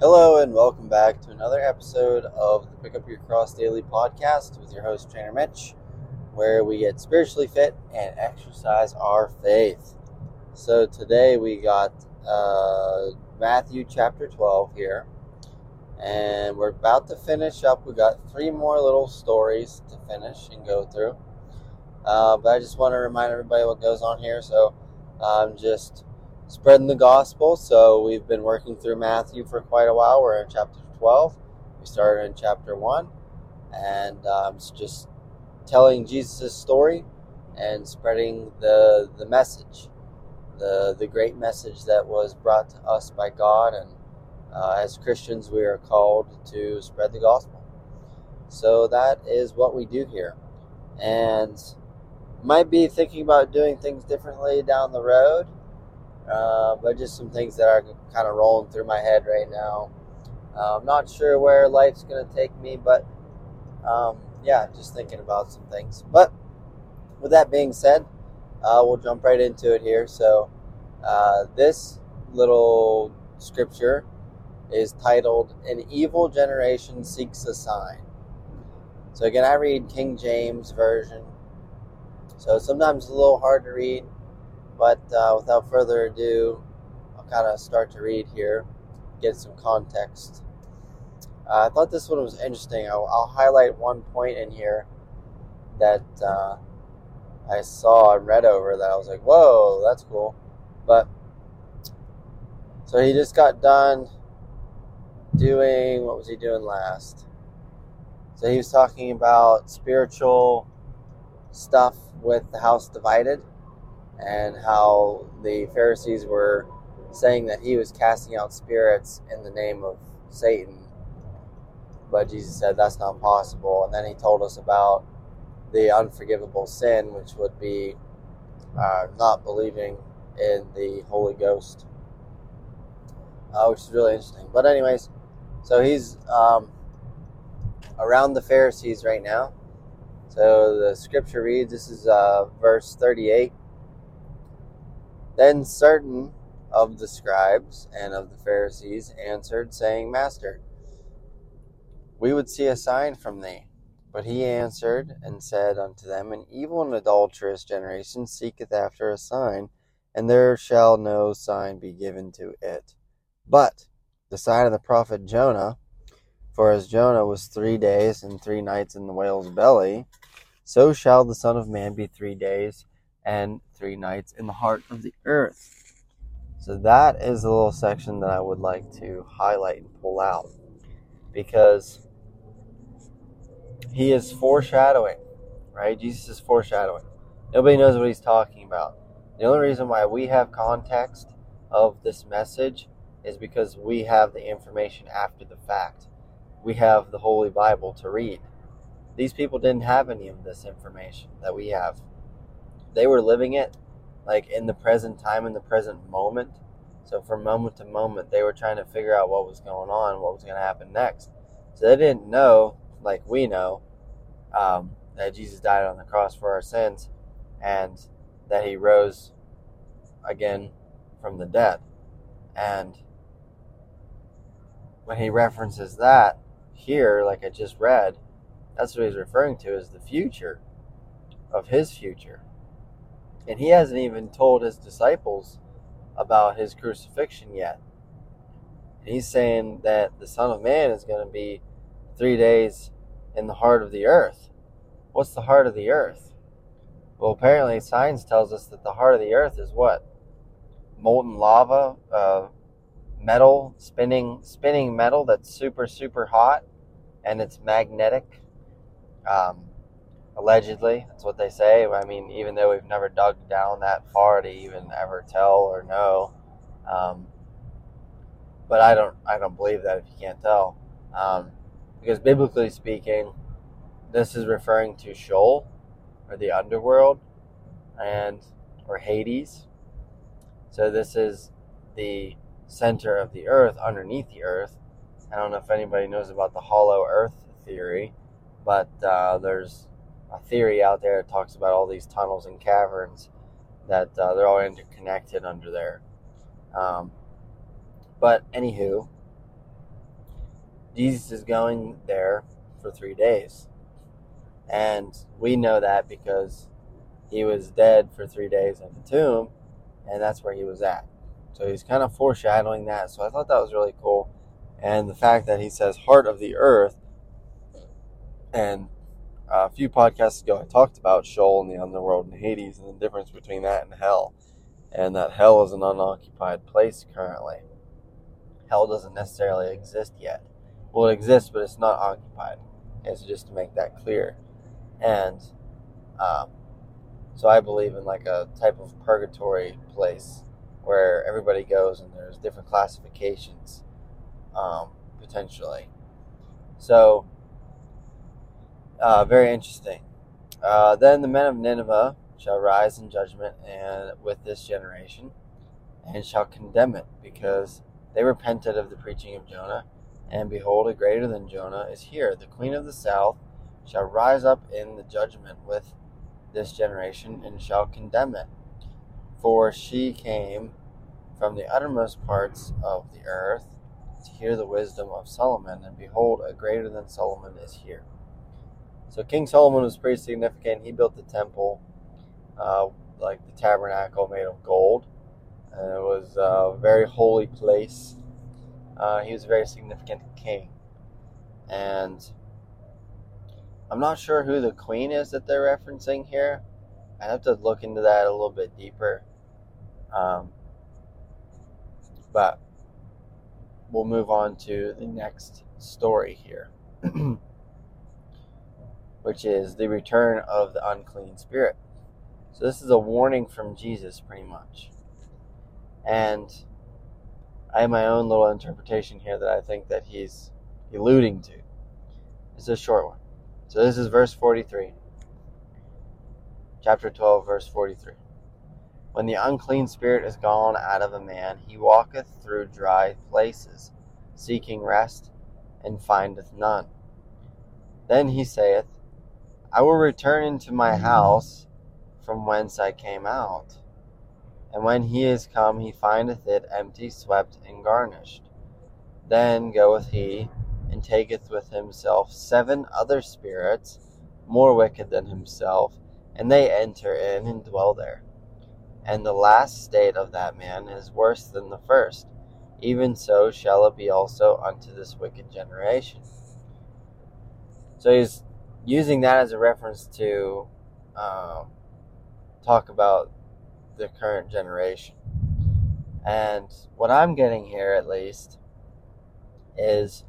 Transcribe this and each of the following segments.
Hello, and welcome back to another episode of the Pick Up Your Cross Daily podcast with your host, Trainer Mitch, where we get spiritually fit and exercise our faith. So, today we got uh, Matthew chapter 12 here, and we're about to finish up. We got three more little stories to finish and go through. Uh, but I just want to remind everybody what goes on here. So, I'm just spreading the gospel. So we've been working through Matthew for quite a while. We're in chapter 12. We started in chapter 1. And um, it's just telling Jesus' story and spreading the, the message, the, the great message that was brought to us by God. And uh, as Christians, we are called to spread the gospel. So that is what we do here. And might be thinking about doing things differently down the road uh, but just some things that are kind of rolling through my head right now. Uh, I'm not sure where life's going to take me, but um, yeah, just thinking about some things. But with that being said, uh, we'll jump right into it here. So, uh, this little scripture is titled An Evil Generation Seeks a Sign. So, again, I read King James Version. So, sometimes it's a little hard to read. But uh, without further ado, I'll kind of start to read here, get some context. Uh, I thought this one was interesting. I'll, I'll, highlight one point in here that uh, I saw and read over that I was like, whoa, that's cool. But so he just got done doing what was he doing last? So he was talking about spiritual stuff with the house divided and how the Pharisees were saying that he was casting out spirits in the name of Satan. But Jesus said that's not possible. And then he told us about the unforgivable sin, which would be uh, not believing in the Holy Ghost, uh, which is really interesting. But, anyways, so he's um, around the Pharisees right now. So the scripture reads this is uh, verse 38. Then certain of the scribes and of the Pharisees answered, saying, Master, we would see a sign from thee. But he answered and said unto them, An evil and adulterous generation seeketh after a sign, and there shall no sign be given to it. But the sign of the prophet Jonah, for as Jonah was three days and three nights in the whale's belly, so shall the Son of Man be three days and three nights in the heart of the earth. So that is a little section that I would like to highlight and pull out because he is foreshadowing, right? Jesus is foreshadowing. Nobody knows what he's talking about. The only reason why we have context of this message is because we have the information after the fact. We have the Holy Bible to read. These people didn't have any of this information that we have they were living it like in the present time, in the present moment. So from moment to moment, they were trying to figure out what was going on, what was going to happen next. So they didn't know, like we know, um, that Jesus died on the cross for our sins and that he rose again from the dead. And when he references that here, like I just read, that's what he's referring to as the future of his future. And he hasn't even told his disciples about his crucifixion yet. He's saying that the Son of Man is going to be three days in the heart of the earth. What's the heart of the earth? Well, apparently, science tells us that the heart of the earth is what? Molten lava, uh, metal, spinning, spinning metal that's super, super hot, and it's magnetic. Um, allegedly. That's what they say. I mean, even though we've never dug down that far to even ever tell or know, um, but I don't, I don't believe that if you can't tell, um, because biblically speaking, this is referring to Sheol or the underworld, and or Hades. So this is the center of the earth underneath the earth. I don't know if anybody knows about the hollow earth theory, but uh, there's a theory out there that talks about all these tunnels and caverns that uh, they're all interconnected under there. Um, but anywho, Jesus is going there for three days. And we know that because he was dead for three days in the tomb, and that's where he was at. So he's kind of foreshadowing that. So I thought that was really cool. And the fact that he says heart of the earth, and a few podcasts ago I talked about Sheol and the underworld and Hades and the difference between that and hell. And that hell is an unoccupied place currently. Hell doesn't necessarily exist yet. Well, it exists, but it's not occupied. And so just to make that clear. And um, so I believe in like a type of purgatory place where everybody goes and there's different classifications um, potentially. So, uh, very interesting. Uh, then the men of Nineveh shall rise in judgment and with this generation and shall condemn it because they repented of the preaching of Jonah and behold a greater than Jonah is here the queen of the south shall rise up in the judgment with this generation and shall condemn it for she came from the uttermost parts of the earth to hear the wisdom of Solomon, and behold, a greater than Solomon is here. So King Solomon was pretty significant. He built the temple, uh, like the tabernacle made of gold, and it was a very holy place. Uh, he was a very significant king, and I'm not sure who the queen is that they're referencing here. I have to look into that a little bit deeper. Um, but we'll move on to the next story here, which is the return of the unclean spirit. So, this is a warning from Jesus, pretty much. And I have my own little interpretation here that I think that he's alluding to. It's a short one. So, this is verse 43, chapter 12, verse 43. When the unclean spirit is gone out of a man, he walketh through dry places, seeking rest, and findeth none. Then he saith, I will return into my house from whence I came out. And when he is come, he findeth it empty, swept, and garnished. Then goeth he, and taketh with himself seven other spirits, more wicked than himself, and they enter in and dwell there and the last state of that man is worse than the first. Even so shall it be also unto this wicked generation. So he's using that as a reference to um, talk about the current generation. And what I'm getting here, at least, is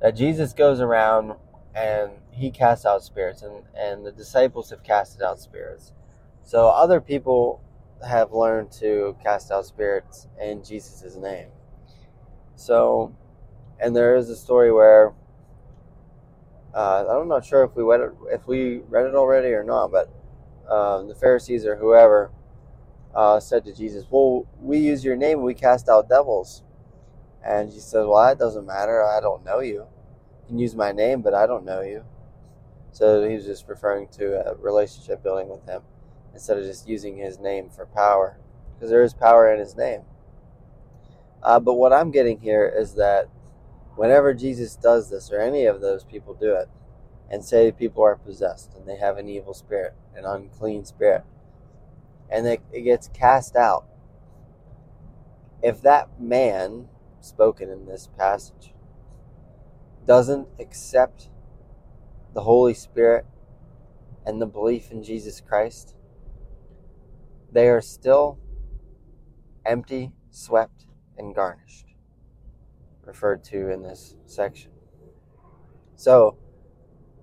that Jesus goes around and he casts out spirits, and, and the disciples have casted out spirits. So other people have learned to cast out spirits in Jesus' name. So, and there is a story where uh, I'm not sure if we read it, if we read it already or not, but um, the Pharisees or whoever uh, said to Jesus, "Well, we use your name, we cast out devils." And he says, "Well, that doesn't matter. I don't know you. You can use my name, but I don't know you." So he was just referring to a relationship building with him instead of just using his name for power, because there is power in his name. Uh, but what I'm getting here is that whenever Jesus does this, or any of those people do it, and say people are possessed and they have an evil spirit, an unclean spirit, and it, it gets cast out, if that man, spoken in this passage, doesn't accept the Holy Spirit and the belief in Jesus Christ, they are still empty, swept, and garnished, referred to in this section. So,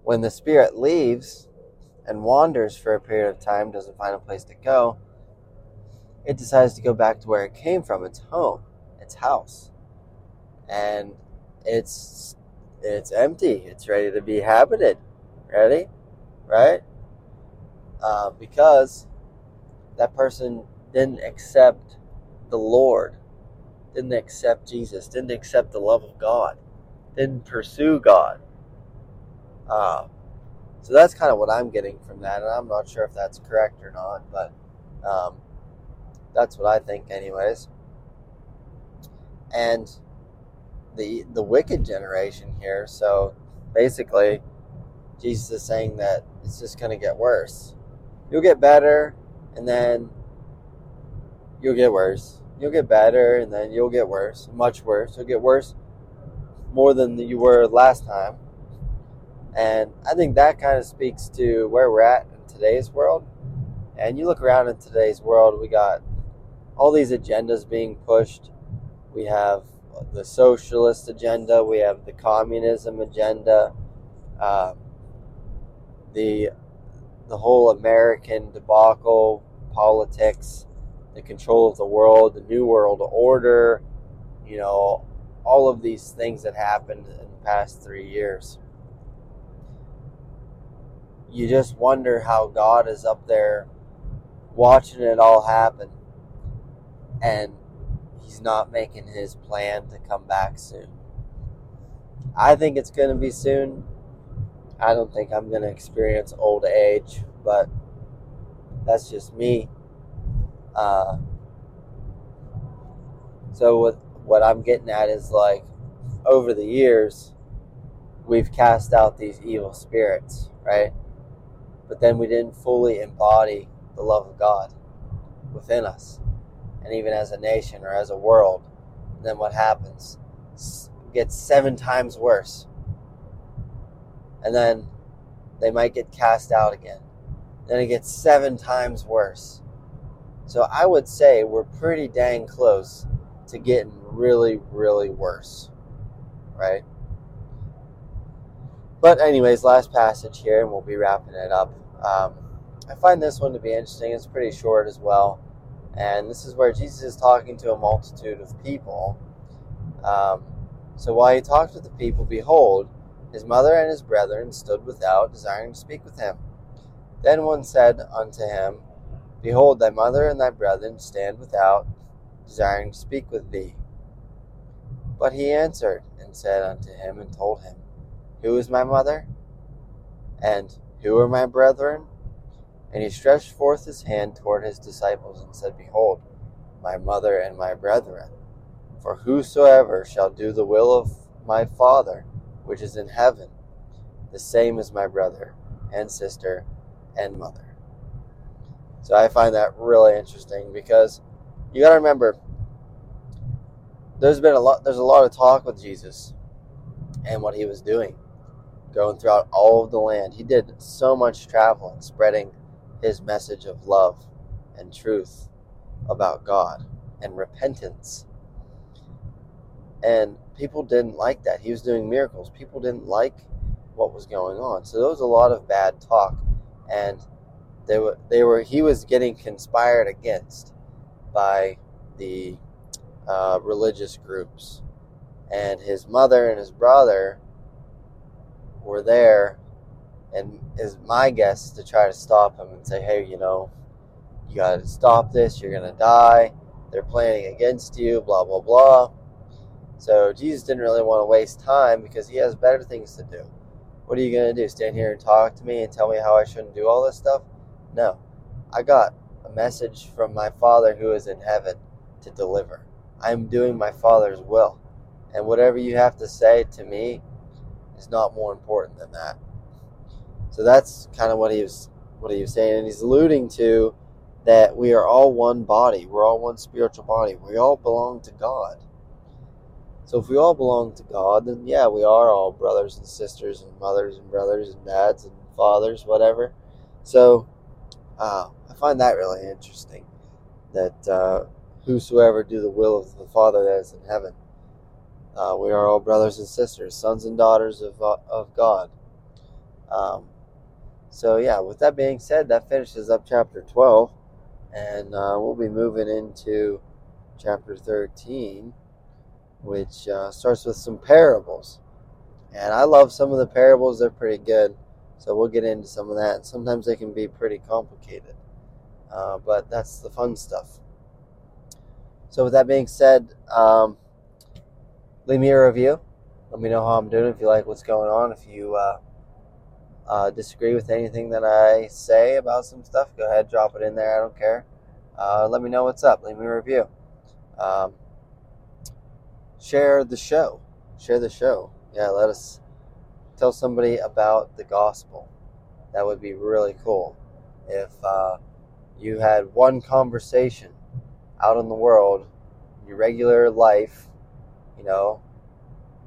when the spirit leaves and wanders for a period of time, doesn't find a place to go, it decides to go back to where it came from, its home, its house. And it's it's empty. It's ready to be habited. Ready? Right? Uh, because that person didn't accept the Lord, didn't accept Jesus, didn't accept the love of God, didn't pursue God. Uh, so that's kind of what I'm getting from that, and I'm not sure if that's correct or not, but um, that's what I think, anyways. And the the wicked generation here. So basically, Jesus is saying that it's just going to get worse. You'll get better, and then you'll get worse. You'll get better, and then you'll get worse, much worse. You'll get worse more than you were last time. And I think that kind of speaks to where we're at in today's world. And you look around in today's world, we got all these agendas being pushed. We have the socialist agenda, we have the communism agenda, uh, the the whole American debacle, politics, the control of the world, the new world order, you know, all of these things that happened in the past three years. You just wonder how God is up there watching it all happen and he's not making his plan to come back soon. I think it's going to be soon. I don't think I'm going to experience old age, but that's just me. Uh, so with what I'm getting at is like over the years we've cast out these evil spirits, right? But then we didn't fully embody the love of God within us. And even as a nation or as a world, then what happens? It gets seven times worse and then they might get cast out again. Then it gets seven times worse. So I would say we're pretty dang close to getting really, really worse. Right? But, anyways, last passage here, and we'll be wrapping it up. Um, I find this one to be interesting. It's pretty short as well. And this is where Jesus is talking to a multitude of people. Um, so while he talked with the people, behold, his mother and his brethren stood without, desiring to speak with him. Then one said unto him, Behold, thy mother and thy brethren stand without, desiring to speak with thee. But he answered and said unto him and told him, Who is my mother? And who are my brethren? And he stretched forth his hand toward his disciples and said, Behold, my mother and my brethren. For whosoever shall do the will of my Father, which is in heaven, the same is my brother and sister and mother. So I find that really interesting because you got to remember there's been a lot there's a lot of talk with Jesus and what he was doing going throughout all of the land. He did so much travel and spreading his message of love and truth about God and repentance. And people didn't like that. He was doing miracles. People didn't like what was going on. So there was a lot of bad talk, and they were they were he was getting conspired against by the uh, religious groups, and his mother and his brother were there, and is my guess to try to stop him and say, hey, you know, you got to stop this. You're gonna die. They're planning against you. Blah blah blah so Jesus didn't really want to waste time because he has better things to do. What are you going to do? Stand here and talk to me and tell me how I shouldn't do all this stuff? No. I got a message from my Father who is in heaven to deliver. I'm doing my Father's will. And whatever you have to say to me is not more important than that. So that's kind of what he was what he was saying and he's alluding to that we are all one body. We're all one spiritual body. We all belong to God. So if we all belong to God, then yeah, we are all brothers and sisters and mothers and brothers and dads and fathers, whatever. So uh, I find that really interesting that uh, whosoever do the will of the Father that is in heaven. Uh, we are all brothers and sisters, sons and daughters of, uh, of God. Um, so, yeah, with that being said, that finishes up chapter 12, and uh, we'll be moving into chapter 13 which uh, starts with some parables. And I love some of the parables, they're pretty good. So we'll get into some of that. Sometimes they can be pretty complicated, uh, but that's the fun stuff. So, with that being said, um, leave me a review. Let me know how I'm doing. If you like what's going on, if you uh, uh, disagree with anything that I say about some stuff, go ahead, drop it in there. I don't care. Uh, let me know what's up. Leave me a review. Um, share the show. share the show. Yeah, let us tell somebody about the gospel. That would be really cool. If uh, you had one conversation out in the world, your regular life, you know,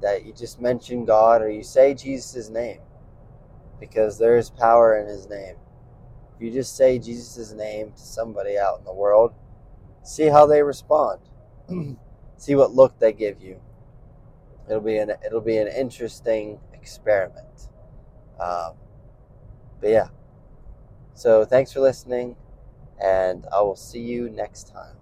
that you just mention God or you say Jesus' name because there is power in his name. If you just say Jesus' name to somebody out in the world, see how they respond. see what look they give you. It'll be an it'll be an interesting experiment. Um, but yeah. So thanks for listening, and I will see you next time.